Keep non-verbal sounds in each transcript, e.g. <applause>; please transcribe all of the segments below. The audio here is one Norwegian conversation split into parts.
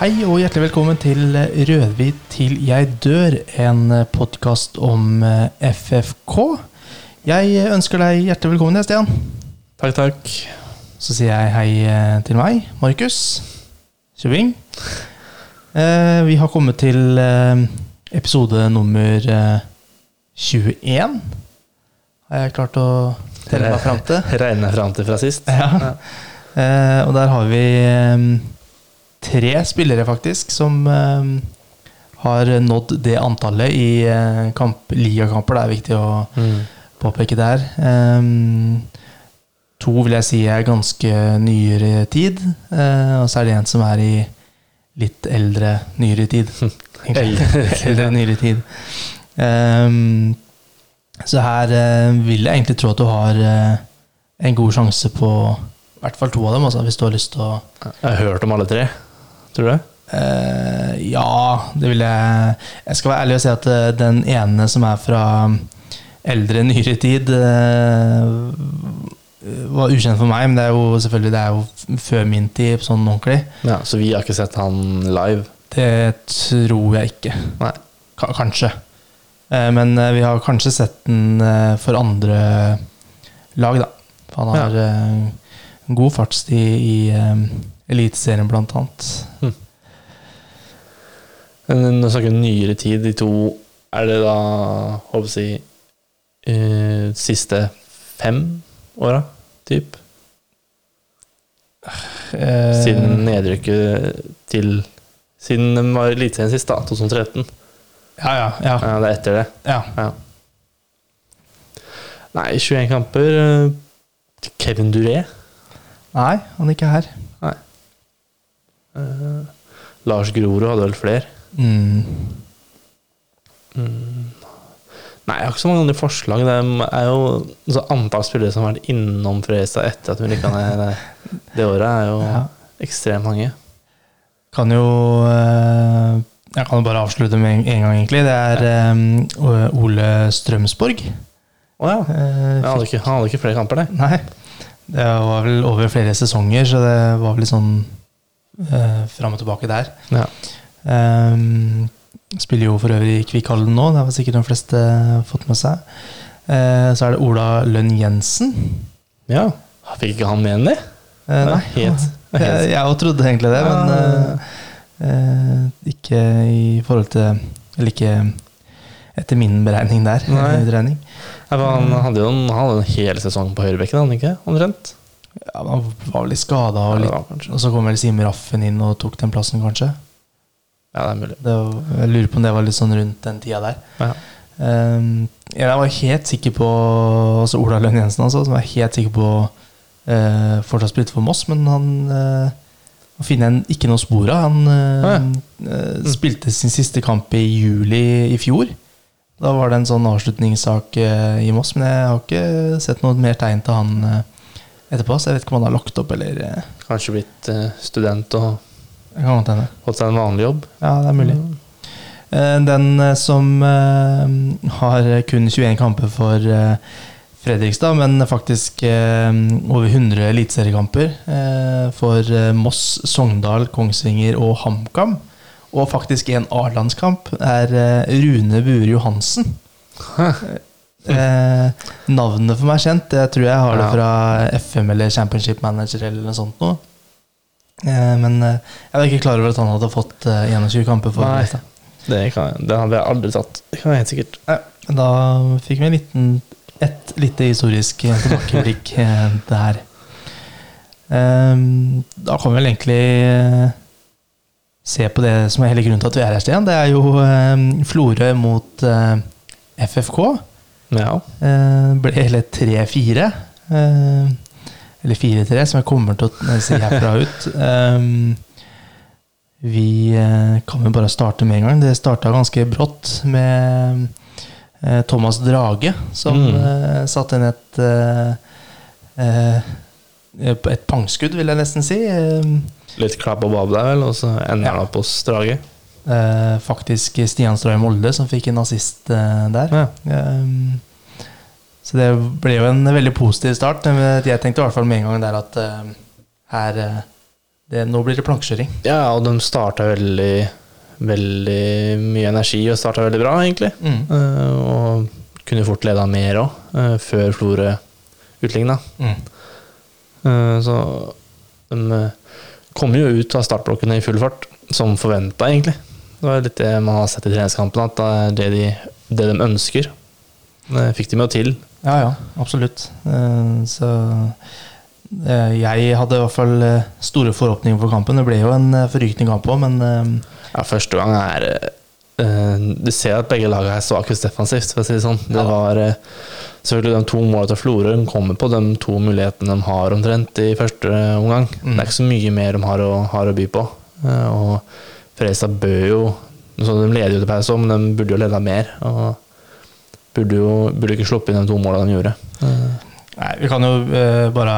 Hei og hjertelig velkommen til Rødhvit til jeg dør, en podkast om eh, FFK. Jeg ønsker deg hjertelig velkommen, jeg, Stian. Takk, takk. Så sier jeg hei eh, til meg, Markus Tjuving. Eh, vi har kommet til eh, episode nummer eh, 21. Har jeg klart å telle meg fram til? Regne fram til fra sist. <laughs> Ja. Eh, og der har vi eh, tre spillere, faktisk, som eh, har nådd det antallet i eh, kamp, ligakamper. Det er viktig å Mm. påpeke der. Um, to vil jeg si er ganske nyere tid, uh, og så er det en som er i litt eldre, nyere tid. <laughs> Eldre. <laughs> eldre, nyere tid. Um, så her uh, vil jeg egentlig tro at du har uh, en god sjanse på i hvert fall to av dem, altså, hvis du har lyst til å Jeg har hørt om alle tre. Tror du det? Uh, ja, det vil jeg Jeg skal være ærlig og si at eh, den ene som er fra eldre, nyere tid, uh, var ukjent for meg, men det er jo selvfølgelig det er jo før min tid, sånn ordentlig. Ja, Så vi har ikke sett han live? Det tror jeg ikke. Nei. K Kanskje. Eh, Men vi har kanskje sett den for andre lag, da. For han har ja. en god fartstid i Eliteserien, blant annet. Men Når vi snakker nyere tid, de to Er det da håper jeg å si uh, siste fem åra, typ? Uh, Siden nedrykket til Siden de var Eliteserien sist, da. 2013. Ja, ja. ja, Ja, det er etter det. ja. Ja. Nei, 21 kamper. eh, Kevin Duré. Nei, han er ikke her. Eh, Lars Grorud hadde vel flere. Mm. Nei, jeg har ikke så mange andre forslag. Det er jo altså, Antall spillere som har vært innom Fredrikstad etter at hun rykka ned det, det året, er jo Ja. ekstremt mange. Kan jo eh, Jeg kan jo bare avslutte med en, gang, egentlig. Det er eh, Ole Strømsborg. Å ja. Eh, Han hadde, ikke, han hadde ikke flere kamper, nei. Nei. Det var vel over flere sesonger, så det var vel litt sånn uh, fram og tilbake der. Ja. Um, spiller jo for øvrig i Kvikkhallen nå, det har sikkert de fleste fått med seg. Uh, så er det Ola Lønn Jensen. ja. Fikk ikke han med en det? Uh, nei, helt- helt- jeg òg trodde egentlig det, men uh, eh, eh, ikke i forhold til Eller ikke etter min beregning der. Nei. Nei, Han hadde jo en, han hadde en hel sesong på høyrebekken, han ikke? Omtrent? Ja, han var vel litt skada, og, litt- og så kom vel Sim Raffen inn og tok den plassen, kanskje. Ja, det er mulig. Det var, jeg lurer på om det var litt sånn rundt den tida der. Ja. Um, jeg var helt sikker på Altså Ola Lønn Jensen, altså, som var helt sikker på uh, fortsatt spilte for Moss, men han uh, finner en, ikke noe spor av. Han uh, uh, spilte sin siste kamp i juli i fjor. Da var det en sånn avslutningssak uh, i Moss, men jeg har ikke sett noe mer tegn til han etterpå, så jeg vet ikke om han har lagt opp eller uh, Kanskje blitt eh, student og fått seg en vanlig jobb. Ja, det er mulig. Eh, Den eh, som eh, har kun 21 kamper for eh, Fredrikstad, men faktisk eh, over 100 eliteseriekamper eh, for eh, Moss, Sogndal, Kongsvinger og HamKam. Og faktisk en A-landskamp er eh, Rune Bure Johansen. Eh, navnet for meg er kjent. Jeg tror jeg har det fra FM eller Championship Manager eller noe sånt noe. Eh, men eh, jeg var ikke klar over at han hadde fått eh, 21 kamper for Nei. Fredrikstad. Det, kan, jeg- det hadde jeg aldri tatt. Det kan jeg helt sikkert. Ja, da fikk vi en liten, et lite historisk eh, tilbakeblikk <laughs> eh, der. Ehm, da kan vi vel egentlig eh, se på det som er hele grunnen til at vi er her, Stian. Det er jo eh, Florø mot eh, FFK. Ja. Eh, ble hele 3-4. Eh, eller 4-3, som jeg kommer til å si herfra ut. Eh, vi eh, kan jo bare starte med en gang. Det starta ganske brått med eh, Thomas Drage, som Mm. eh, satte inn et eh, eh, Et pangskudd, vil jeg nesten si. Eh, Litt klapp og babb der, vel, og så ender Ja. han opp hos Drage. Eh, faktisk Stian Strøy Molde som fikk en assist eh, der. Ja. Eh, så det ble jo en veldig positiv start. Men Jeg tenkte i hvert fall med en gang der at eh, her eh, det, nå blir det plankekjøring. Ja, og de starta veldig Veldig mye energi og starta veldig bra, egentlig. Mm. Eh, og kunne fort leda mer òg, før Florø utligna. Mm. Eh, så de kom jo ut av startblokkene i full fart, som forventa, egentlig. Det var litt det man har sett i treningskampen, at det er det de, det de ønsker. Det fikk de med til. Ja, ja, absolutt. Eh, Så eh, jeg hadde i hvert fall eh, store forhåpninger for kampen. Det ble jo en eh, forrykende kamp òg, men eh, Ja, første gang er eh, Du ser at begge lagene er svakest defensivt, for å si det sånn. Det var eh, selvfølgelig de to målene til Florø de kommer på de to mulighetene de har omtrent i første omgang. Mm. Det er ikke så mye mer de har å, har å by på. Eh, og Fredrikstad bør jo så De leder jo til pause, men de burde jo leda mer. Og burde jo burde ikke sluppet inn de to målene de gjorde. Eh, Nei, vi kan jo uh, bare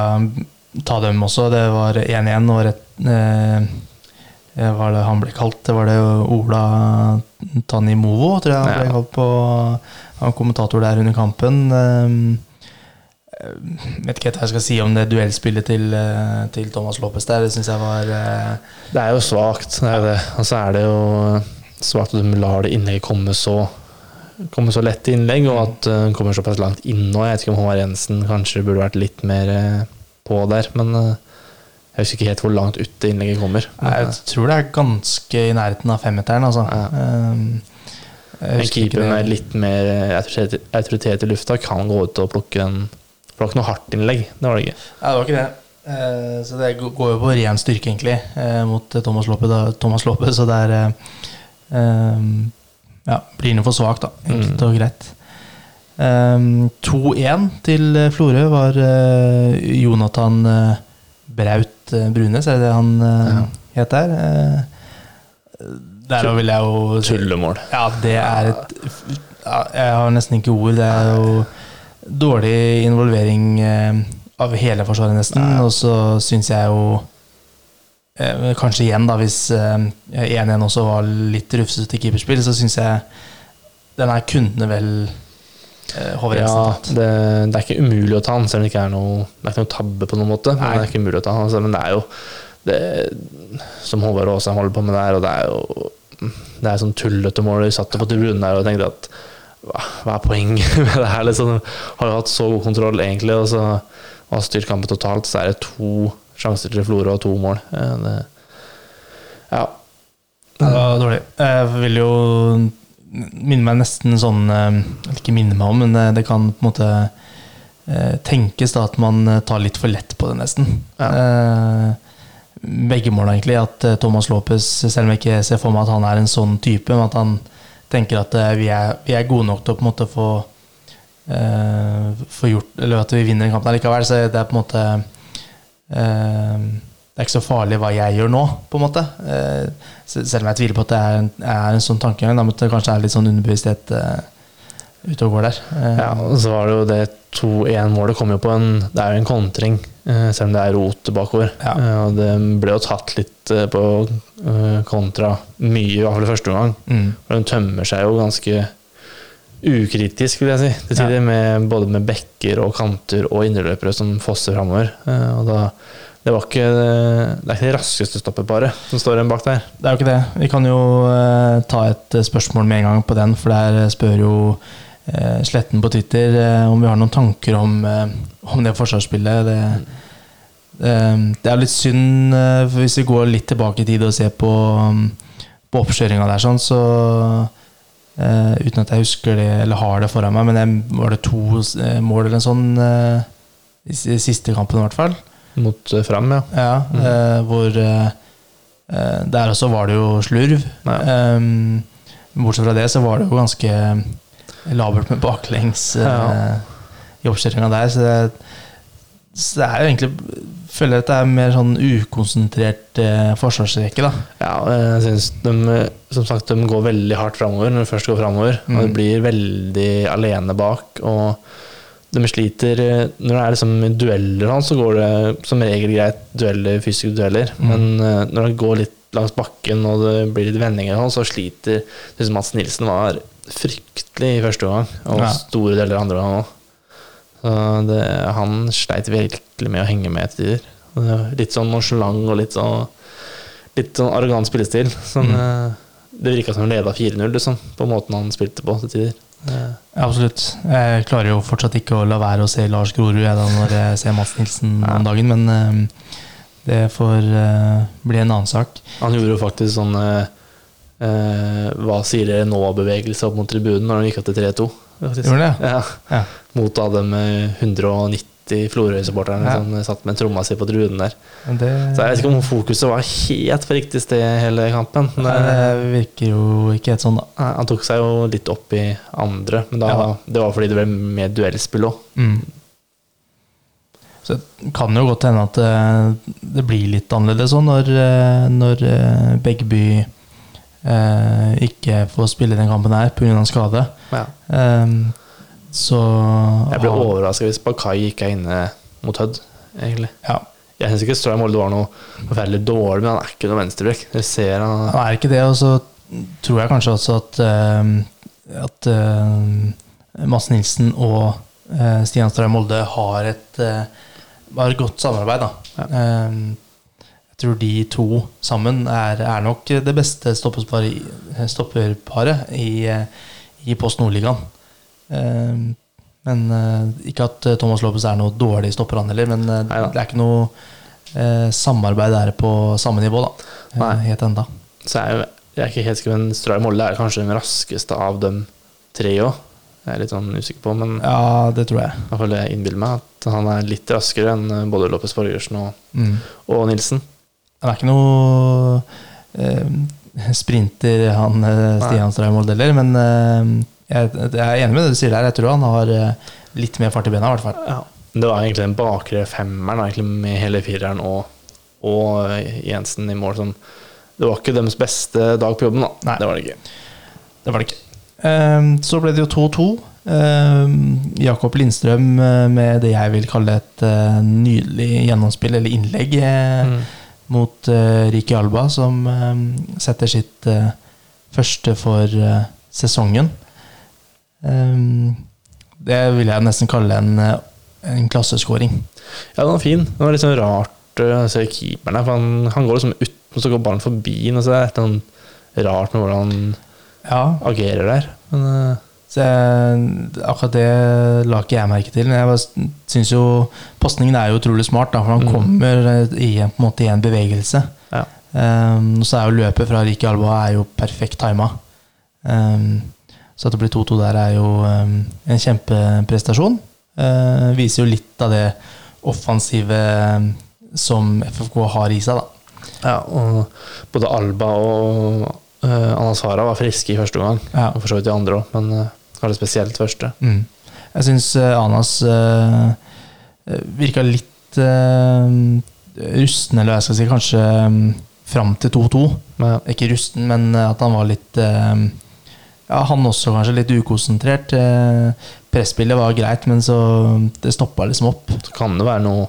ta dem også. Det var 1-1 og rett uh, eh, Hva er det han ble kalt? Det var det Ola Tanimovo, tror jeg han ble kalt på Han var kommentator der under kampen. Eh, eh, vet ikke hva jeg skal si om det duellspillet til, eh, til Thomas Lopez der. Det syns jeg var eh, Det er jo svakt, det er det. Og så er det jo svakt at de lar det innlegget komme så Komme så lett innlegg, og at hun den kommer såpass langt inn nå. Jeg vet ikke om Håvard Jensen kanskje burde vært litt mer eh, på der, men eh, jeg husker ikke helt hvor langt ut det innlegget kommer. Nei, Jeg tror det er ganske i nærheten av femmeteren, altså. Ja. Um, jeg en keeper med litt mer eh, autoritet, i lufta kan gå ut og plukke en For det var ikke noe hardt innlegg, det var det ikke. Nei, det var ikke det. Eh, så det går jo på ren styrke, egentlig, eh, mot eh, Thomas Loppe. Da, Thomas Loppe så det er eh, Ja, blir noe for svakt, da. Enkelt Mm. og greit. Eh, 2-1 til Florø var Jonathan Braut Brunes, er det det han Ja. het der? Der vil jeg jo Tullemål. ja, det er et ja, Jeg har nesten ikke ord. Det er jo dårlig involvering eh, av hele Forsvaret, nesten. Og så syns jeg jo eh, Kanskje igjen, da, hvis eh, 1-1 også var litt rufsete keeperspill, så syns jeg den her kunne vel Håvard Ja, det, det er ikke umulig å ta han, selv om det ikke er noe, det er ikke noe tabbe på noen måte. Men det er ikke umulig å ta han, altså, Men det er jo det, Som Håvard Aasheim holder på med der, og det er jo Det er sånn tullete mål. Vi satt på tribunen der og tenkte at hva, er poenget <laughs> med det her? Liksom, har jo hatt så god kontroll, egentlig, og så har styrt kampen totalt, så er det to sjanser til Florø og to mål. Eh, Det, ja. Det var dårlig. Jeg vil jo minne meg nesten sånn eh, ikke minne meg om, men det, det kan på en måte eh, tenkes da at man eh, tar litt for lett på det, nesten. Ja. begge måla, egentlig. At eh, Thomas Lopez, selv om jeg ikke ser for meg at han er en sånn type, men at han tenker at eh, vi, er, vi er gode nok til å på en måte få uh, få gjort Eller at vi vinner den kampen likevel. Så det er på en måte uh, det er ikke så farlig hva jeg gjør nå, på en måte. Uh, selv om jeg tviler på at det er en, er en sånn tankegang. Men det kanskje er litt sånn underbevissthet ute og går der. Eh, Ja, og så var det jo det 2-1-målet kom jo på en Det er jo en kontring, eh, selv om det er rot bakover. Ja. Eh, Og det ble jo tatt litt på kontra mye, i hvert fall i første omgang. mm, For den tømmer seg jo ganske ukritisk, vil jeg si, til tider. Med, både med bekker og kanter og indreløpere som fosser framover. Og da det var ikke det er ikke det raskeste stoppet bare som står igjen bak der. det er jo ikke det. Vi kan jo ta et spørsmål med en gang på den, for der spør jo Sletten på Twitter eh, om vi har noen tanker om, eh, om det forsvarsspillet. Det, eh, det er litt synd, eh, hvis vi går litt tilbake i tid og ser på, um, på oppkjøringa der, sånn, så eh, Uten at jeg husker det, eller har det foran meg, men jeg, var det to eh, mål eller en sånn eh, i siste kampen, i hvert fall? Mot eh, fram, ja. Ja, eh, hvor eh, eh, Der også var det jo slurv. Ja. Ehm, bortsett fra det så var det jo ganske labert med baklengs eh, Ja. i oppkjøringa der. Så det, så det er jo egentlig Føler jeg at det er mer sånn ukonsentrert eh, forsvarsrekke, da. Ja, jeg synes de, som sagt, de går veldig hardt framover når de først går framover. Og de Mm. blir veldig alene bak. Og de sliter Når det er liksom dueller, sånn, så går det som regel greit, dueller, fysiske dueller. Mm. Men eh, når det går litt langs bakken og det blir litt vendinger, og sånn, så sliter Syns Mats Nilsen var fryktelig i første omgang. Og Ja. store deler av andre omgang òg. Han sleit virkelig med å henge med til tider. Litt sånn nonchalant og litt sånn litt sånn arrogant spillestil. Sånn, Mm. eh, det virka som han leda 4-0, liksom, på måten han spilte på til tider. Ja, Absolutt. Jeg klarer jo fortsatt ikke å la være å se Lars Grorud jeg da når jeg ser Mats Nilsen om dagen, men eh, det får uh, bli en annen sak. Han gjorde jo faktisk sånn eh, Hva sier dere nå-bevegelse opp mot tribunen når han gikk opp til 3-2. Gjorde det? Ja, Ja. mot av de eh, 190 Florøy-supporterne Ja. som satt med tromma si på tribunen der. Det, Så jeg vet ikke om fokuset var helt på riktig sted hele kampen. Men det virker jo ikke helt sånn, da. Han tok seg jo litt opp i andre, men da, Ja. det var fordi det ble mer duellspill òg. Mm. Så det kan jo godt hende at eh, det blir litt annerledes òg når, eh, når eh, Begby eh, ikke får spille den kampen her pga. skade. Ja. Eh, så Jeg ble har- overraska hvis Bakai ikke er inne mot Hødd, egentlig. Ja, Jeg syns ikke Strøm Molde var noe forferdelig dårlig, men han er ikke noe venstrebrekk Det ser han han er ikke det, og så tror jeg kanskje også at uh, At uh, Mads Nilsen og uh, Stian Strøm Molde har et, eh, har et godt samarbeid. Da. Ja. Um, jeg tror de to sammen er, er nok det beste stopperparet i- i, eh, Post Nordligaen. Um, men eh, ikke at eh, Thomas Lopez er noe dårlig stopper, han heller. Men Neida. det er ikke noe samarbeid der på samme nivå, da. Nei. Helt enda. Så er jeg, jeg er ikke helt sikker, men Stray Molle er kanskje den raskeste av dem tre òg. Jeg er litt sånn usikker på, men Ja, det tror jeg. i hvert fall jeg innbiller meg at han er litt raskere enn eh, både Lopez Borgersen og, Mm. og Nilsen. Han er ikke noe eh, sprinter, han eh, Stian Stray Molde heller, men eh, jeg, jeg er enig med det du sier der. Jeg tror han har eh, litt mer fart i bena, i hvert fall. Ja. Det var egentlig den bakre femmeren, egentlig med hele fireren og, og Jensen i mål. Som, det var ikke deres beste dag på jobben, da. Nei. Det var det ikke. Det var det ikke. Ehm, så ble det jo 2-2. Ehm, Jakob Lindstrøm eh, med det jeg vil kalle et eh, nydelig gjennomspill, eller innlegg, eh, Mm. mot Riki Alba, som eh, setter sitt første for sesongen. Ehm, det vil jeg nesten kalle en, en klasseskåring. Ja, den var fin. Det var litt sånn rart å se keeperen der, for han, han går liksom ut, og så går ballen forbi ham. Så det er annet rart med hvordan Ja, agerer der. Men eh, Så jeg, akkurat det la ikke jeg merke til. Men jeg syns jo pasningen er jo utrolig smart, da, for han Mm. kommer eh, i, en- måte i en bevegelse. ja. Um, så er jo løpet fra Riki Alba er jo perfekt tima. Um, så at det blir 2-2 der, er jo um, en kjempeprestasjon. Uh, viser jo litt av det offensive som FFK har i seg, da. ja, og både Alba og uh, Anasara var friske i første omgang. Ja. Og for så vidt i andre òg, men uh, kanskje spesielt første. Mm. Jeg syns Anas uh, virka litt uh, rusten, eller hva jeg skal si, kanskje um, fram til 2-2. Ja. Ikke rusten, men at han var litt uh, Ja, han også kanskje litt ukonsentrert. Presspillet var greit, men så det stoppa liksom opp. så kan det være noe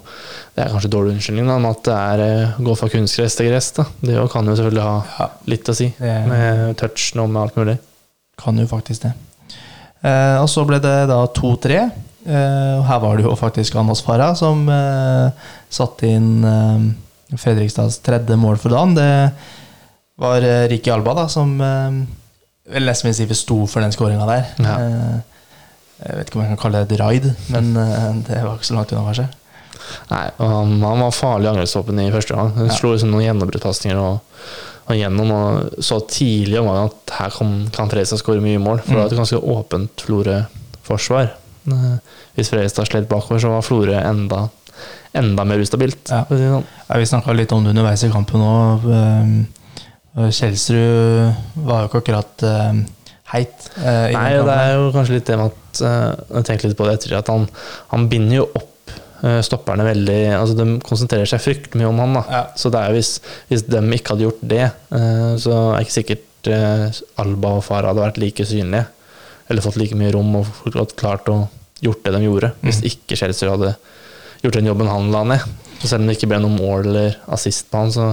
Det er kanskje dårlig unnskyldning, da, men at det er uh, gå fra kunstgress til gress. Da. Det kan jo selvfølgelig ha Ja, litt å si, er, med touchen og med alt mulig. kan jo faktisk det. Eh, og så ble det da 2-3. Eh, og her var det jo faktisk Anders Farah som eh, satte inn uh, Fredrikstads tredje mål for dagen. Det var uh, Riki Alba da, som eh, Eller nesten vil si vi sto for den skåringa der. Ja. Jeg vet ikke om jeg kan kalle det et raid, men uh, det var ikke så langt unna, kanskje. Nei, han, han var farlig i angrepshoppen i første gang. Han Ja. slo liksom noen gjennombruddtastinger og, og gjennom, og så tidlig om gangen at her kan, kan Fredrikstad skåre mye mål. For det var et ganske åpent Florø-forsvar. Eh, Hvis Fredrikstad slet bakover, så var Florø enda, enda mer ustabilt. Ja. sånn. Ja, vi snakka litt om det underveis i kampen òg. Kjelsrud var jo ikke akkurat heit. eh, Nei, og det er jo kanskje litt det med at eh, Jeg tenker litt på det etter at han, han binder jo opp eh, stopperne veldig Altså De konsentrerer seg fryktelig mye om han. da Ja. Så det er hvis, hvis de ikke hadde gjort det, eh, så er det ikke sikkert eh, Alba og Farah hadde vært like synlige. Eller fått like mye rom og klart å gjort det de gjorde. Hvis Mm. ikke Chelsea hadde gjort den jobben han la ned. Så selv om det ikke ble noe mål eller assist på han, så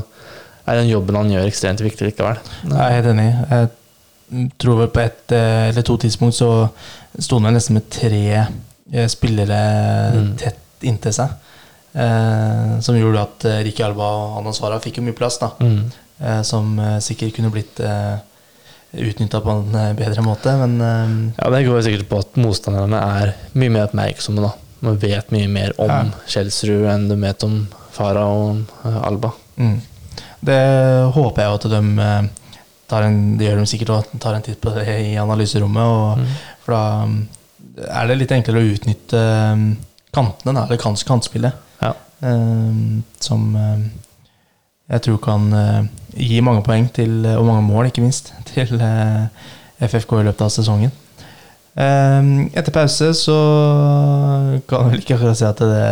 er den jobben han gjør, ekstremt viktig likevel. Jeg er helt enig. Jeg tror vel på ett eh, eller to tidspunkt så sto han nesten med tre eh, spillere Mm. tett inntil seg. Eh, som gjorde at eh, Riki Alba og Anna Svara fikk jo mye plass. da Mm. eh, som sikkert kunne blitt eh, utnytta på en bedre måte, men eh, Ja, Det går sikkert på at motstanderne er mye mer oppmerksomme. da Man vet mye mer om Ja. Kjelsrud enn du vet om Farah og Alba. mm. Det håper jeg at de en, Det gjør de sikkert òg, tar en titt på det i analyserommet. Og, Mm. For da mm, er det litt enklere å utnytte mm, kantene, da, eller kant, kantspillet. Ja. eh, som eh, jeg tror kan eh, gi mange poeng til, og mange mål, ikke minst, <laughs> til eh, FFK i løpet av sesongen. Eh, etter pause så kan jeg vel ikke akkurat si at det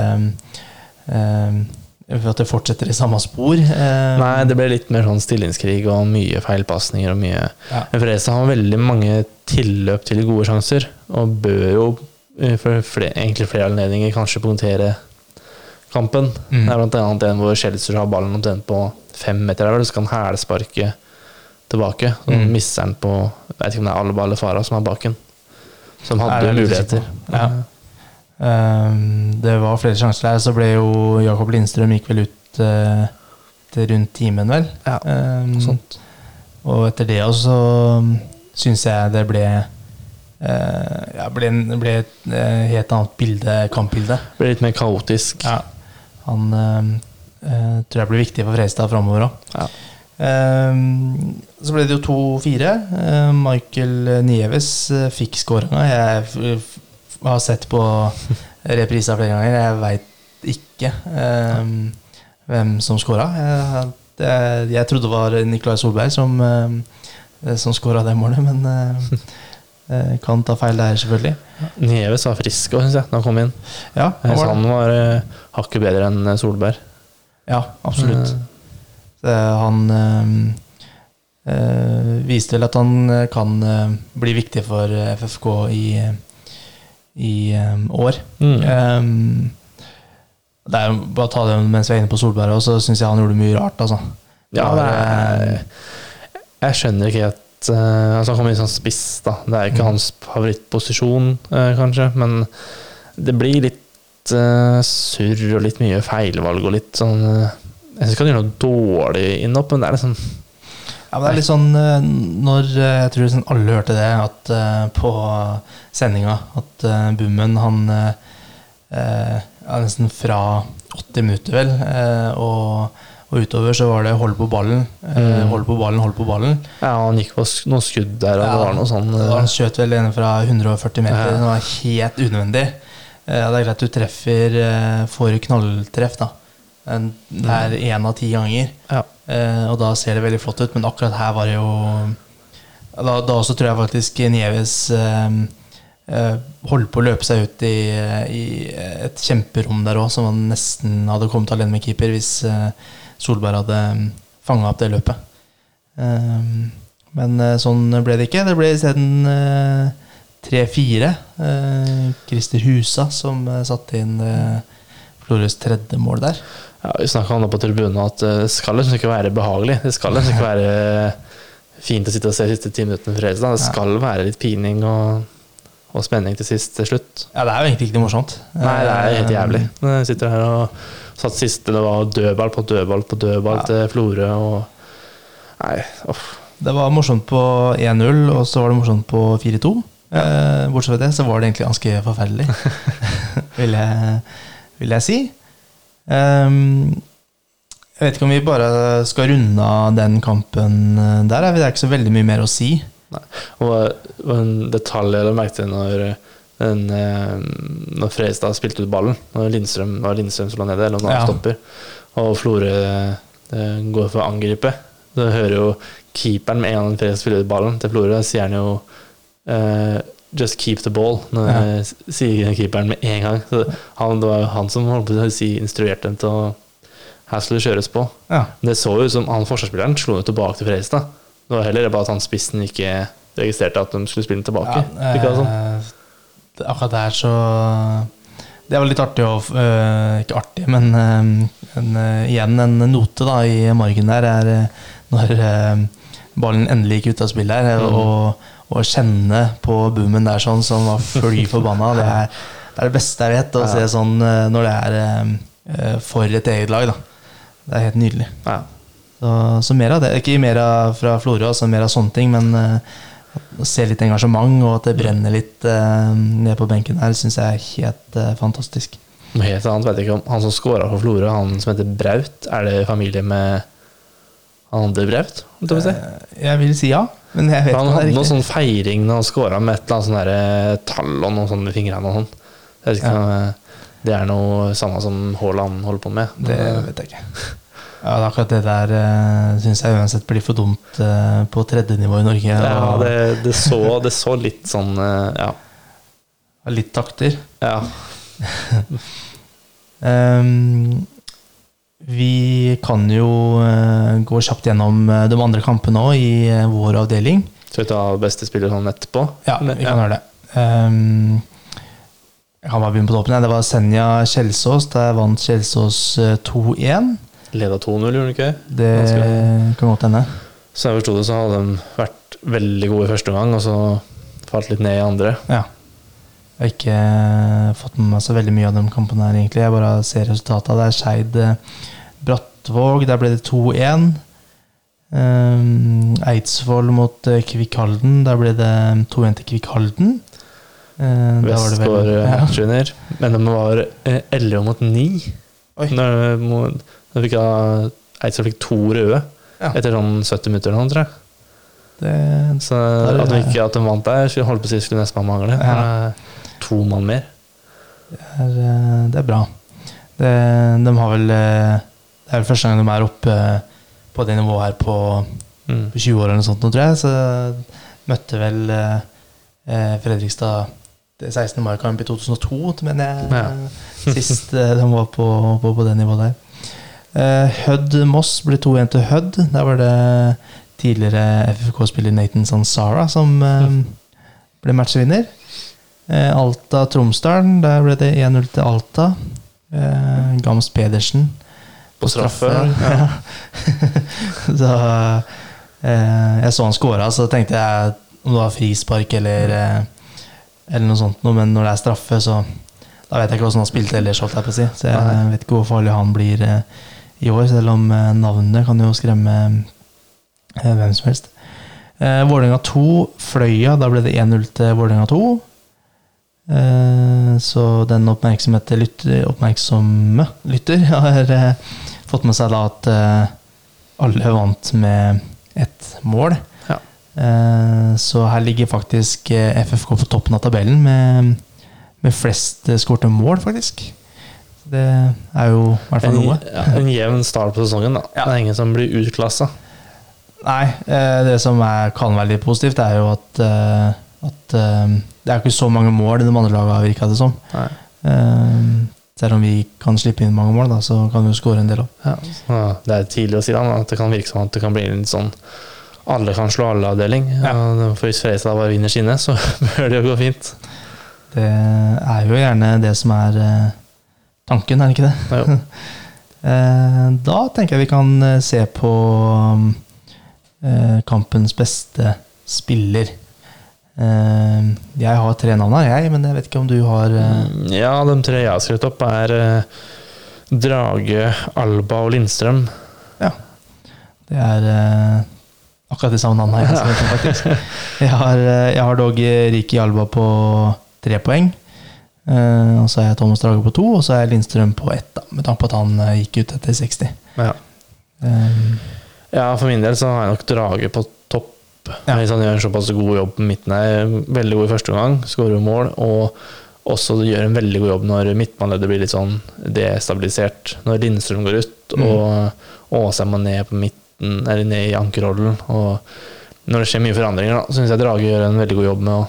eh, At det fortsetter i samme spor. Eh, Nei, det ble litt mer sånn stillingskrig og mye feilpasninger og mye Ja. Men Fredrikstad har veldig mange tilløp til gode sjanser, og bør jo eh, for flere, egentlig flere anledninger kanskje punktere kampen. Mm. Det er blant annet en hvor Kjelsrud har ballen omtrent på fem meter, der, så kan han hælsparke tilbake. Så Mm. mister han på Jeg vet ikke om det er Alba eller Farah som er baken. Som hadde er muligheter. Ja. Ehm, det var flere sjanser der, så ble jo Jakob Lindstrøm gikk vel ut eh, til rundt timen, vel. Ja, um, sånt. og etter det også syns jeg det ble eh, ja, ble, ble et eh, helt annet bilde, kampbilde. Ble litt mer kaotisk. Ja. Han eh, eh, tror jeg blir viktig for Freistad framover òg. Ja. så ble det jo 2-4. Uh, Michael Nieves fikk skåringa. Jeg f- f- har sett på reprisa flere ganger. Jeg veit ikke eh, hvem som skåra. Jeg, jeg trodde det var Nicolai Solberg som, eh, som skåra det målet, men eh, eh, kan ta feil der, selvfølgelig. Nieves var frisk òg, syns jeg, da han kom inn. Ja, han var han var eh, hakket bedre enn eh, Solberg. Ja, absolutt. Så, han eh, viste vel at han kan eh, bli viktig for FFK i, i um, år. mm. Um, det er jo bare å ta det mens vi er inne på Solberg og så syns jeg han gjorde mye rart, altså. Ja, er, jeg skjønner ikke helt eh, altså Han kommer inn sånn spiss, da. Det er ikke Mm. hans favorittposisjon, eh, kanskje, men det blir litt uh, surr og litt mye feilvalg og litt sånn Jeg syns ikke han gjør noe dårlig innhopp, men det er liksom Ja, men det er litt sånn eh, når eh, Jeg tror liksom alle hørte det at, eh, på sendinga, at uh, Bummen han eh, er Nesten fra 80 minutter, vel, eh, og, og utover så var det hold på ballen, eh, Mm. hold på ballen, hold på ballen. Ja, han gikk på noen skudd der, og Ja, det var noe sånn Han skjøt vel en fra 140 meter. Ja. Det var helt unødvendig. Ja, Det er greit du treffer får knalltreff, da. Det er én av ti ganger. Ja. Eh, og da ser det veldig flott ut, men akkurat her var det jo Da, da også tror jeg faktisk Nieves eh, eh, holdt på å løpe seg ut i, i et kjemperom der òg, som han nesten hadde kommet alene med keeper hvis Solberg hadde fanga opp det løpet. Men sånn ble det ikke. Det ble isteden uh, 3-4. Uh, Christer Husa som satte inn Florøs tredje mål der. Ja, Vi snakka om det på tribunen at eh, det skal liksom ikke være behagelig. Det skal liksom ikke <laughs> være fint å sitte og se de siste ti minuttene for Fredrikstad. Det skal være litt pining og, og spenning til sist til slutt. Ja, det er jo egentlig ikke noe morsomt. Nei, det er helt Eh, jævlig. Jeg sitter her og satt siste, det var dødball på dødball på dødball Ja. til Florø og Nei, uff. Det var morsomt på 1-0, og så var det morsomt på 4-2. Ja. bortsett fra det, så var det egentlig ganske forferdelig, <laughs> <laughs> vil, jeg, vil jeg si. Ehm, jeg vet ikke om vi bare skal runde av den kampen eh, der. Det er ikke så veldig mye mer å si. Og og en detalj jeg la merke til når, den, eh, når Fredrikstad spilte ut ballen. Når Lindstrøm, var Lindstrøm som lå nede, eller han Ja. stopper. Og Florø eh, går for å angripe. Så hører jo keeperen med en gang Fredrikstad spiller ut ballen til Florø, sier han jo eh, 'just keep the ball', Ja. eh, sier keeperen med en gang. Så han, det var jo han som si instruerte dem til å Her skulle det kjøres på. Ja. Det så jo ut som han forsvarsspilleren slo den tilbake til Fredrikstad. Det var heller bare at han spissen ikke registrerte at de skulle spille den tilbake. Ja, Virket sånn? eh, akkurat der så Det var litt artig å øh, Ikke artig, men øh, en, øh, igjen en note da i margen der er eh, når eh, ballen endelig gikk ut av spillet her, Mm. Og kjenne på boomen der sånn som var fly forbanna. Det er, det er det beste jeg vet, å se sånn eh, når det er eh, eh, for et eget lag. da Det er helt nydelig. Ja. Så, så mer av det. Ikke mer av fra Florø, altså mer av sånne ting, men å se litt engasjement, og at det brenner litt uh, ned på benken her, syns jeg er helt eh, fantastisk. Noe helt annet vet jeg ikke om. Han som scora for Florø, han som heter Braut, er det familie med han andre Braut? å Jeg vil si ja, men jeg vet Han hadde noe sånn feiring når han scora med et eller annet sånn derre tall og noe sånt med fingrene og sånn. Jeg vet ikke Ja. om eh, det er noe samme som Haaland holder på med. Det vet jeg ikke. Ja, akkurat det der syns jeg uansett blir for dumt eh, på tredje nivå i Norge. ja, det, det, så, det så litt sånn eh, Ja. litt takter. ja. <laughs> Ehm, vi kan jo eh, gå kjapt gjennom eh, de andre kampene òg i eh, vår avdeling. Skal vi ta beste spiller sånn etterpå? Ja, vi kan gjøre det. Um, jeg kan bare begynne på toppen. Det var Senja Kjelsås. Der vant Kjelsås eh, 2-1. Leda 2-0, gjorde han ikke? Det kan godt hende. Så jeg forsto det, så hadde de vært veldig gode i første omgang, og så falt litt ned i andre. Ja. Jeg har ikke fått med meg så veldig mye av de kampene her, egentlig. Jeg bare ser resultatet. Det er Skeid Brattvåg. Der ble det 2-1. Um, Eidsvoll mot eh, Kvikk Halden. Der ble det 2-1 til Kvikk Halden. Uh, Vest går eh, <laughs> matchvinner. Men de var eh, 11 mot 9. Oi. Når, når fikk Eidsvoll fikk to røde Ja. etter sånn 70 minutter eller noe, tror jeg. Det, Så der, det- at de ikke at de vant der, skulle holde på å si skulle nesten mangle. Ja. Eh, To mann mer. er, eh, det er bra. Det, de har vel eh, Det er vel første gang de er oppe eh, på det nivået her på Mm. på 20 år eller noe sånt, tror jeg. Så møtte vel eh, eh, Fredrikstad det 16. mai-kamp i 2002, mener jeg. Ja. Sist eh, de var på, på, på det nivået der. Eh, Hødd-Moss ble 2-1 til Hødd. Der var det tidligere FFK-spiller Nathan Sansara som eh, ble matchvinner. Eh, Alta-Tromsdalen, der ble det 1-0 til Alta. Eh, Gams Pedersen På straffe. Ja. <laughs> så eh, Jeg så han skåra, så tenkte jeg om det var frispark eller eh, Eller noe sånt men når det er straffe, så Da vet jeg ikke hvordan han spilte ellers, holdt jeg på å si. Så jeg Nei. vet ikke hvor farlig han blir eh, i år, selv om eh, navnet kan jo skremme eh, hvem som helst. Eh, Vålerenga 2, Fløya. Da ble det 1-0 til Vålerenga 2. Eh, så den oppmerksomheten lytter, oppmerksomme lytter <laughs> har eh, fått med seg da at eh, alle vant med ett mål. Ja. Så her ligger faktisk FFK på toppen av tabellen med, med flest skårte mål, faktisk. Det er jo i hvert fall noe. ja, en jevn start på sesongen. da Ja. Det er ingen som blir utklassa. Nei, det som er, kan være litt positivt, er jo at, at det er ikke så mange mål i de andre lagene, virka det som. Eh, selv om vi kan slippe inn mange mål, da, så kan vi jo skåre en del òg. Ja, Ja, det er tidlig å si da, at det kan virke som at det kan bli en litt sånn alle kan slå alle-avdeling. Ja. For hvis Fredrikstad bare vinner sine, så <laughs> bør det jo gå fint. Det er jo gjerne det som er eh, tanken, er det ikke det? <laughs> Eh, da tenker jeg vi kan eh, se på kampens beste spiller. Eh, jeg har tre navn her, jeg, men jeg vet ikke om du har eh, Ja, de tre jeg har skrevet opp, er eh, Drage, Alba og Lindstrøm. Ja. Det er akkurat de samme navnene jeg har skrevet opp, faktisk. <laughs> Jeg har, jeg har dog Riki Alba på tre poeng. Og så er jeg Thomas Drage på to, og så er jeg Lindstrøm på ett, da, med tanke på at han gikk ut etter 60. Ja. Um, ja, for min del så har jeg nok Drage på Ja. Hvis han gjør en såpass god jobb på midten her, veldig god i første omgang, skårer mål, og også gjør en veldig god jobb når midtbaneleddet blir litt sånn destabilisert. Når Lindstrøm går ut, Mm. og Åsheim må ned på midten, eller ned i ankerrollen. Og når det skjer mye forandringer, da, så syns jeg Drage gjør en veldig god jobb med å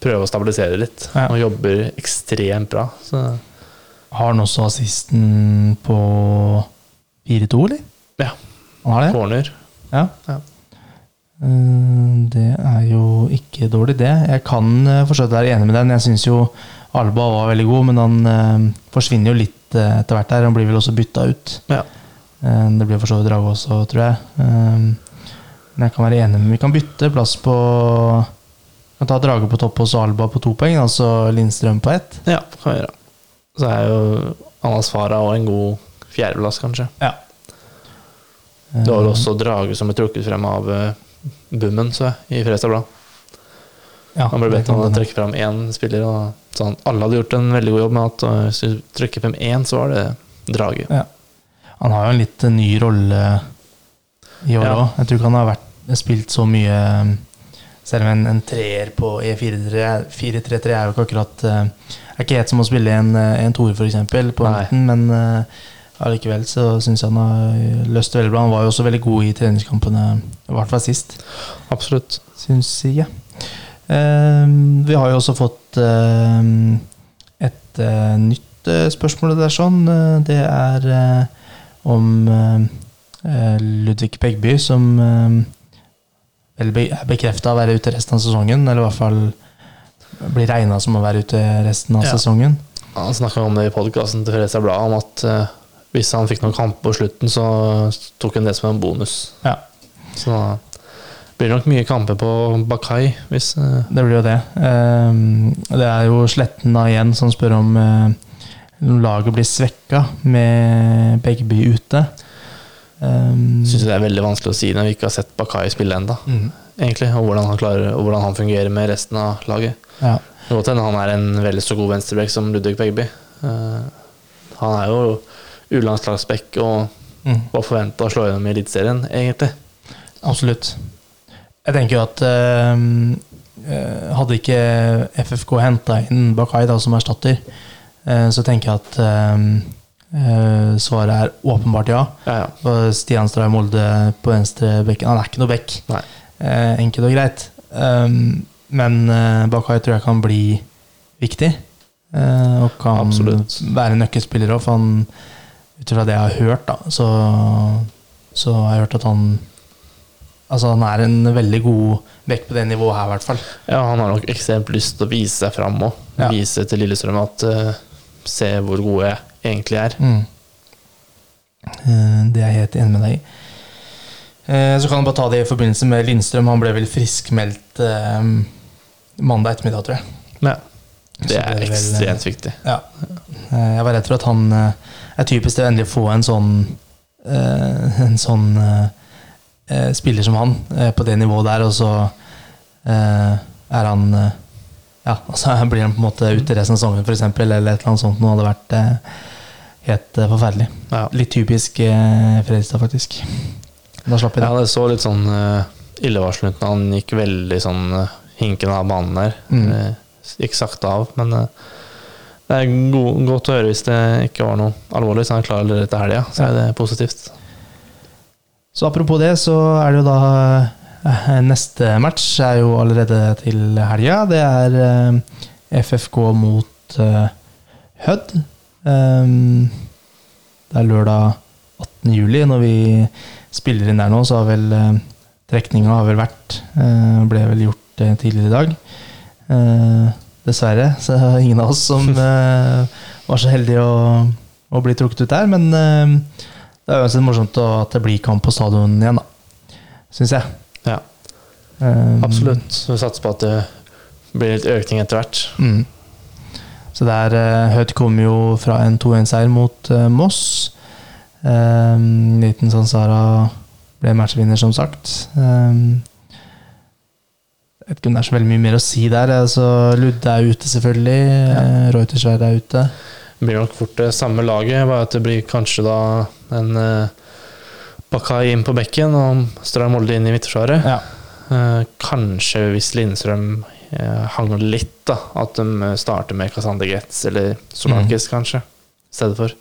prøve å stabilisere litt. Ja. Og jobber ekstremt bra. Så har han også assisten på 4-2, eller? Ja. Han har det? corner. Ja. Ja. Eh, Det er jo ikke dårlig, det. Jeg kan eh, for så vidt være enig med den. Jeg syns jo Alba var veldig god, men han eh, forsvinner jo litt etter hvert der. Han blir vel også bytta ut. Ja. Det blir for så vidt Drage også, tror jeg. Men jeg kan være enig med Vi kan bytte plass på Vi kan ta Drage på topp og så Alba på to poeng, altså Lindstrøm på ett. ja, kan vi gjøre. Så er jo Anas Farah og en god fjerdeplass, kanskje. Ja. Det var også Drage som ble trukket frem av eh, Bummen, så jeg, i Fredrikstad Blad. Ja, Han ble bedt om å trekke frem én spiller, og sånn. alle hadde gjort en veldig god jobb med at øh, hvis du trykker frem én, så var det Drage. Ja. Han har jo en litt eh, ny rolle i år Ja. Jeg tror ikke han har vært, spilt så mye eh, Selv om en, en treer på E E4-3-3 er jo ikke akkurat eh, Er ikke helt som å spille en, eh, en toer, f.eks., på midten, men eh, allikevel så syns jeg han har løst det veldig bra. Han var jo også veldig god i treningskampene, i hvert fall sist Absolutt. syns jeg. Eh, vi har jo også fått eh, et eh, nytt eh, spørsmål der, sånn. Eh, det er eh, om eh, eh, Ludvig Begby, som eh, vel be er bekrefta å være ute resten av sesongen, eller i hvert fall blir regna som å være ute resten av Ja. sesongen. Han snakka om det i podkasten til Fredrikstad Blad, om at hvis han fikk noen kamper på slutten, så tok han det som en bonus. Ja. Så da blir det nok mye kamper på Bakai, hvis uh... Det blir jo det. Eh, det er jo Sletten da igjen som spør om uh, laget blir svekka med Begby ute. Um, Syns det er veldig vanskelig å si når vi ikke har sett Bakai spille ennå, mm, egentlig. Og hvordan klarer, og hvordan han fungerer med resten av laget. ja. Det kan godt hende han er en veldig så god venstreback som Ludvig Begby. Eh, han er jo U-landslagsback og Mm, var forventa å slå gjennom i Eliteserien, egentlig. absolutt. Jeg tenker at eh, hadde ikke FFK henta inn Bakai da, som erstatter, eh, så tenker jeg at eh, svaret er åpenbart ja. Ja, ja. Og Stian Stray Molde på venstre bekken Han er ikke noe bekk. Eh, enkelt og greit. Um, men Bakai tror jeg kan bli viktig. eh, og kan Absolutt. være nøkkelspiller òg, for han ut fra det jeg har hørt, da, så, så har jeg hørt at han Altså Han er en veldig god vekt på det nivået her, i hvert fall. ja, han har nok ekstremt lyst til å vise seg fram òg. Ja. Vise til Lillestrøm at uh, Se hvor god jeg egentlig er. Mm. Eh, Det er jeg helt enig med deg i. Eh, Så kan du bare ta det i forbindelse med Lindstrøm. Han ble vel friskmeldt mandag ettermiddag, tror jeg. Ja. Det er vel, eh, ekstremt viktig. Ja. Jeg var redd for at han er typisk å endelig få en sånn eh, En sånn eh, eh, spiller som han, på det nivået der, og så er han Ja, <laughs> altså blir han på en måte ute resten av sesongen, f.eks., eller et eller annet sånt. Noe hadde vært eh, helt forferdelig. Ja. Litt typisk eh, Fredrikstad, faktisk. Da slapp vi ja, det. det så litt sånn uh, illevarslende ut han gikk veldig sånn uh, hinkende av banen der. Mm. Uh, gikk sakte av, men eh, det er go godt å høre hvis det ikke var noe alvorlig, så han klarer klar allerede til helga. Så er det positivt. Så apropos det, så er det jo da eh, Neste match er jo allerede til helga. Det er eh, FFK mot eh, Hødd. Um, det er lørdag 18. juli. Når vi spiller inn der nå, så har vel uh, trekninga har vel vært Ble vel gjort tidligere i dag. Eh, dessverre. <laughs> Så det var ingen av oss som uh, <laughs> var så heldige å, å bli trukket ut der. Men uh, det er uansett morsomt at det blir kamp på stadion igjen, da. Syns jeg. Ja, Um, absolutt. Så vi satser på at det blir litt økning etter hvert. Mm. Så der uh, Høyt kom jo fra en 2-1-seier mot uh, Moss. Um, Liten Sansara ble matchvinner, som sagt. Um, vet ikke om det er så veldig mye mer å si der. Altså, Ludde er ute, selvfølgelig. Ja. Uh, er ute. Det blir nok fort det samme laget, bare at det blir kanskje da en uh, Bakai inn på bekken og Strand Molde inn i midtforsvaret. Ja. Eh, kanskje hvis Lindstrøm uh, hang litt, da, at de eh, starter med Kasander Getz eller Solakis, kanskje, i stedet for.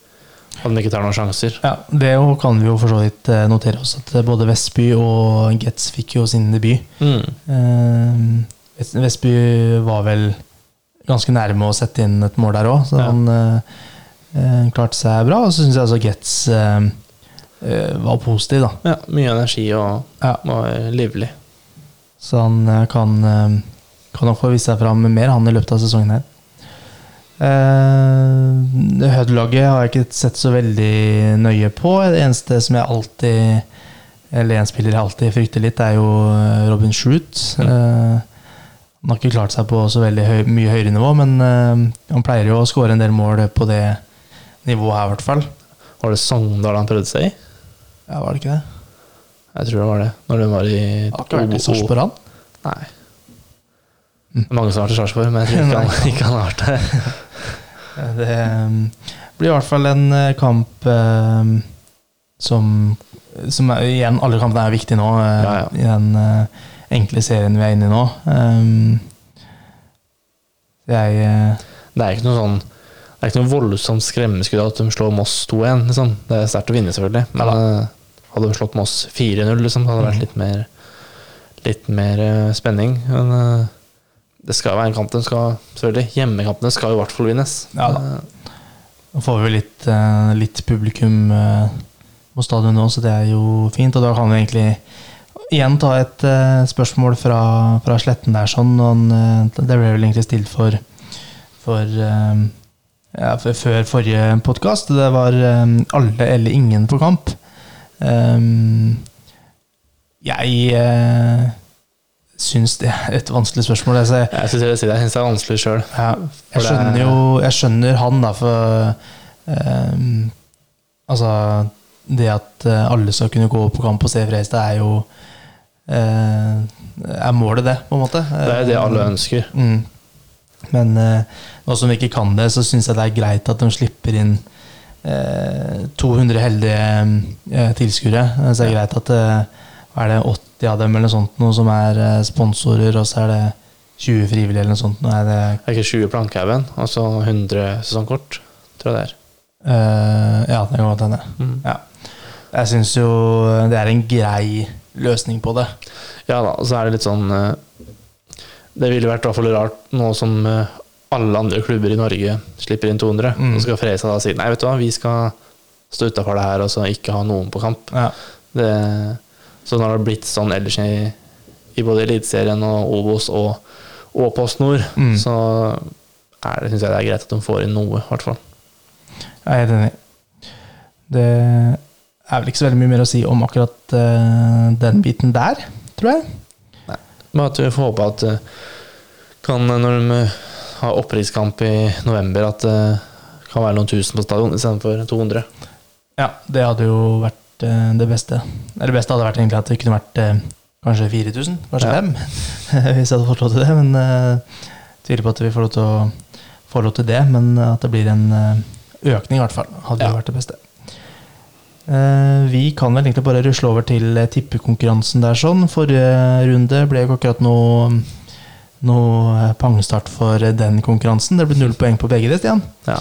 At de ikke tar noen sjanser. Ja, Det kan vi jo for så vidt eh, notere oss, at både Vestby og Getz fikk jo sin debut. Mm. Eh, Vestby var vel ganske nærme å sette inn et mål der òg, så Ja. han eh, eh, klarte seg bra. Og så syns jeg altså Getz eh, eh, var positiv, da. Ja, mye energi og, Ja. eh, livlig. Så han eh, kan, eh, kan nok få vise seg fram mer, han, i løpet av sesongen her. Uh, Hødd-laget har jeg ikke sett så veldig nøye på. Det eneste som jeg alltid Eller en spiller jeg alltid frykter litt, er jo eh, Robin Shroot. Uh, han har ikke klart seg på så veldig høy, mye høyere nivå, men uh, han pleier jo å skåre en del mål på det nivået her, i hvert fall. Var det Sogndal han prøvde seg i? Ja, var det ikke det? Jeg tror det var det. Når den var i Har ikke vært i Sarpsborg, han. Nei. Det er mange som har vært i Sarpsborg, men jeg tror ikke han, ikke han har vært der. Det um, blir i hvert fall en eh, kamp um, som, som er, Igjen, alle kampene er viktige nå, eh, Ja, ja. i den eh, enkle serien vi er inne i nå. Um, jeg Det er ikke noe sånn Det er ikke noe voldsomt skremmeskudd at de slår Moss 2-1. Liksom. Det er sterkt å vinne, selvfølgelig. Men ja, hadde de slått Moss 4-0, liksom, hadde det vært litt mer Litt mer spenning. Men det skal være en kamp den skal Selvfølgelig, hjemmekampene skal jo i hvert fall vinnes. Ja da. Eh, Nå får vi litt, eh, litt publikum uh, på stadion nå, så det er jo fint. Og da kan vi egentlig igjen ta et eh, spørsmål fra, fra Sletten der. Sånn, han, eh, det ble vel egentlig stilt for, for eh, ja, for, før forrige podkast. Det var eh, alle eller ingen på kamp. Jeg syns det er et vanskelig spørsmål. Altså, Jeg jeg, syns det er vanskelig sjøl. ja, jeg skjønner jo Jeg skjønner han, da, for ehm, Altså, det at eh, alle skal kunne gå på kamp og se Fredrikstad, er jo eh, Er målet, det, på en måte. Det er det alle ønsker. Mm. Men eh, nå som vi ikke kan det, så syns jeg det er greit at de slipper inn eh, 200 heldige tilskuere. Så Så er det greit at det er det 80 av dem eller noe sånt noe som er eh, sponsorer, og så er det 20 frivillige eller noe sånt. Nå er det er ikke 20 Plankehaugen, altså 100 sesongkort, tror jeg det er. Uh, Ja, det kan godt hende. Mm. Ja. Jeg syns jo det er en grei løsning på det. Ja da, og så er det litt sånn eh, Det ville vært i hvert fall rart nå som eh, alle andre klubber i Norge slipper inn 200. Mm. og skal Fresa da si nei, vet du hva, vi skal stå utafor det her og så ikke ha noen på kamp. Ja. Det, så når det har blitt sånn ellers i, i både Eliteserien og Obos og, og Post Nord, Mm. så det, syns jeg det er greit at de får inn noe, i hvert fall. Jeg er helt enig. Det er vel ikke så veldig mye mer å si om akkurat uh, den biten der, tror jeg. Men at vi får håpe at uh, kan, når de eh, har opprykkskamp i november, at det kan være noen tusen på stadion istedenfor 200. Ja, det hadde jo vært eh, det beste. Eller det beste hadde vært egentlig at det kunne vært eh, kanskje 4000, kanskje Ja. 5, <laughs> hvis jeg hadde fått lov til det. Men uh, tviler på at vi får lov til å får lov til det. Men at det blir en økning, i hvert fall, hadde Ja. vært det beste. Uh, vi kan vel egentlig bare rusle over til tippekonkurransen der sånn. Forrige runde ble jo akkurat noe, noe pangstart for den konkurransen. Det ble null poeng på begge, det, Stian. Ja.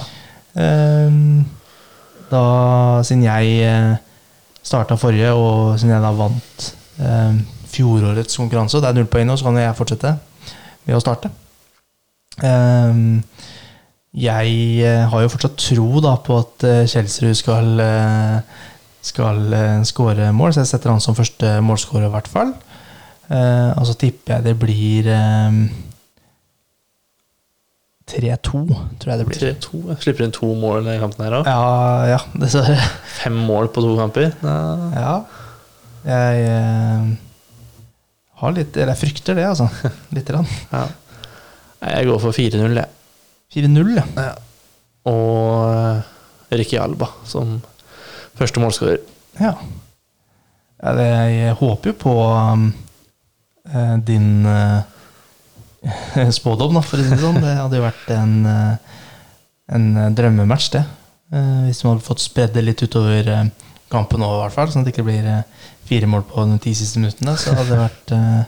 Da, siden jeg starta forrige, og siden jeg da vant eh, fjorårets konkurranse, og det er null poeng nå, så kan jeg fortsette ved å starte. Eh, jeg eh, har jo fortsatt tro da, på at eh, Kjelsrud skal, eh, skal skåre mål, så jeg setter han som første målskårer, i hvert fall. Eh, og så tipper jeg det blir eh, 3-2, tror jeg det blir. 3-2. Jeg Slipper inn to mål i kampen her òg. Ja, ja, dessverre. Fem mål på to kamper. Ja. Ja. Jeg eh, har litt Eller jeg frykter det, altså. <laughs> Lite grann. Ja. Jeg går for 4-0, jeg. 4-0, ja. Og eh, Ricky Alba som første målskårer. ja. ja jeg håper jo på um, din eh, <laughs> spådom, da, for å si det sånn. Det hadde jo vært en, eh, en drømmematch, det. Eh, hvis man hadde fått spredd det litt utover eh, kampen nå, i hvert fall. Sånn at det ikke blir eh, fire mål på de ti siste minuttene. Så hadde det vært eh,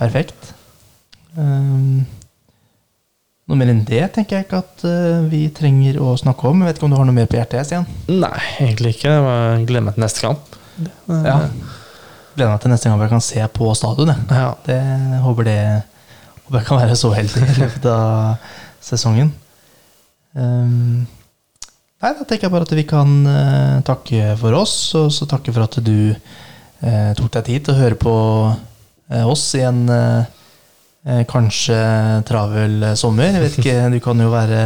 perfekt. Noe mer enn det tenker jeg ikke at eh, vi trenger å snakke om. Jeg vet ikke om du har noe mer på hjertet, Stian? Nei, egentlig ikke. Jeg gleder meg til neste kamp. Ja. Gleder meg til neste gang jeg kan se på stadion. Ja. Det håper det håper jeg kan være så heldig i løpet av sesongen. Um, nei, da tenker jeg bare at vi kan uh, takke for oss, og så takke for at du uh, tok deg tid til å høre på uh, oss i en kanskje travel sommer. Jeg vet ikke, du kan jo være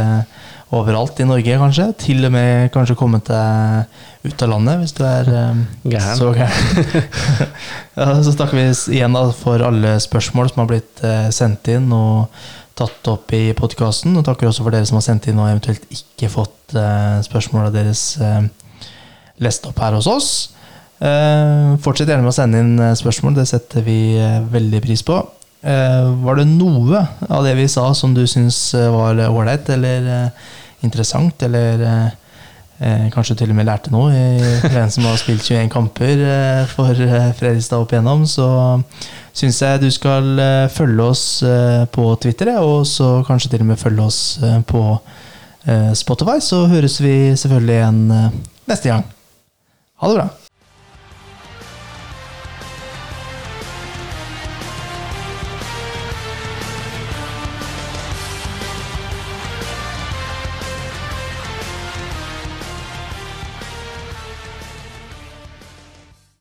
overalt i Norge, kanskje. Til og med kanskje kommet deg ut av landet, hvis du er um, Gæren. så gæren. <laughs> ja, så takker vi igjen da for alle spørsmål som har blitt uh, sendt inn og tatt opp i podkasten. Og takker også for dere som har sendt inn og eventuelt ikke fått uh, spørsmåla deres uh, lest opp her hos oss. Uh, fortsett gjerne med å sende inn spørsmål, det setter vi veldig pris på. Var det noe av det vi sa som du syns var ålreit eller interessant, eller eh, eh, kanskje til og med lærte noe i- for en som har spilt 21 kamper eh, for eh, Fredrikstad opp igjennom, så syns jeg du skal eh, følge oss eh, på Twitter, og så kanskje til og med følge oss eh, på eh, Spotify, så høres vi selvfølgelig igjen eh, neste gang. Ha det bra.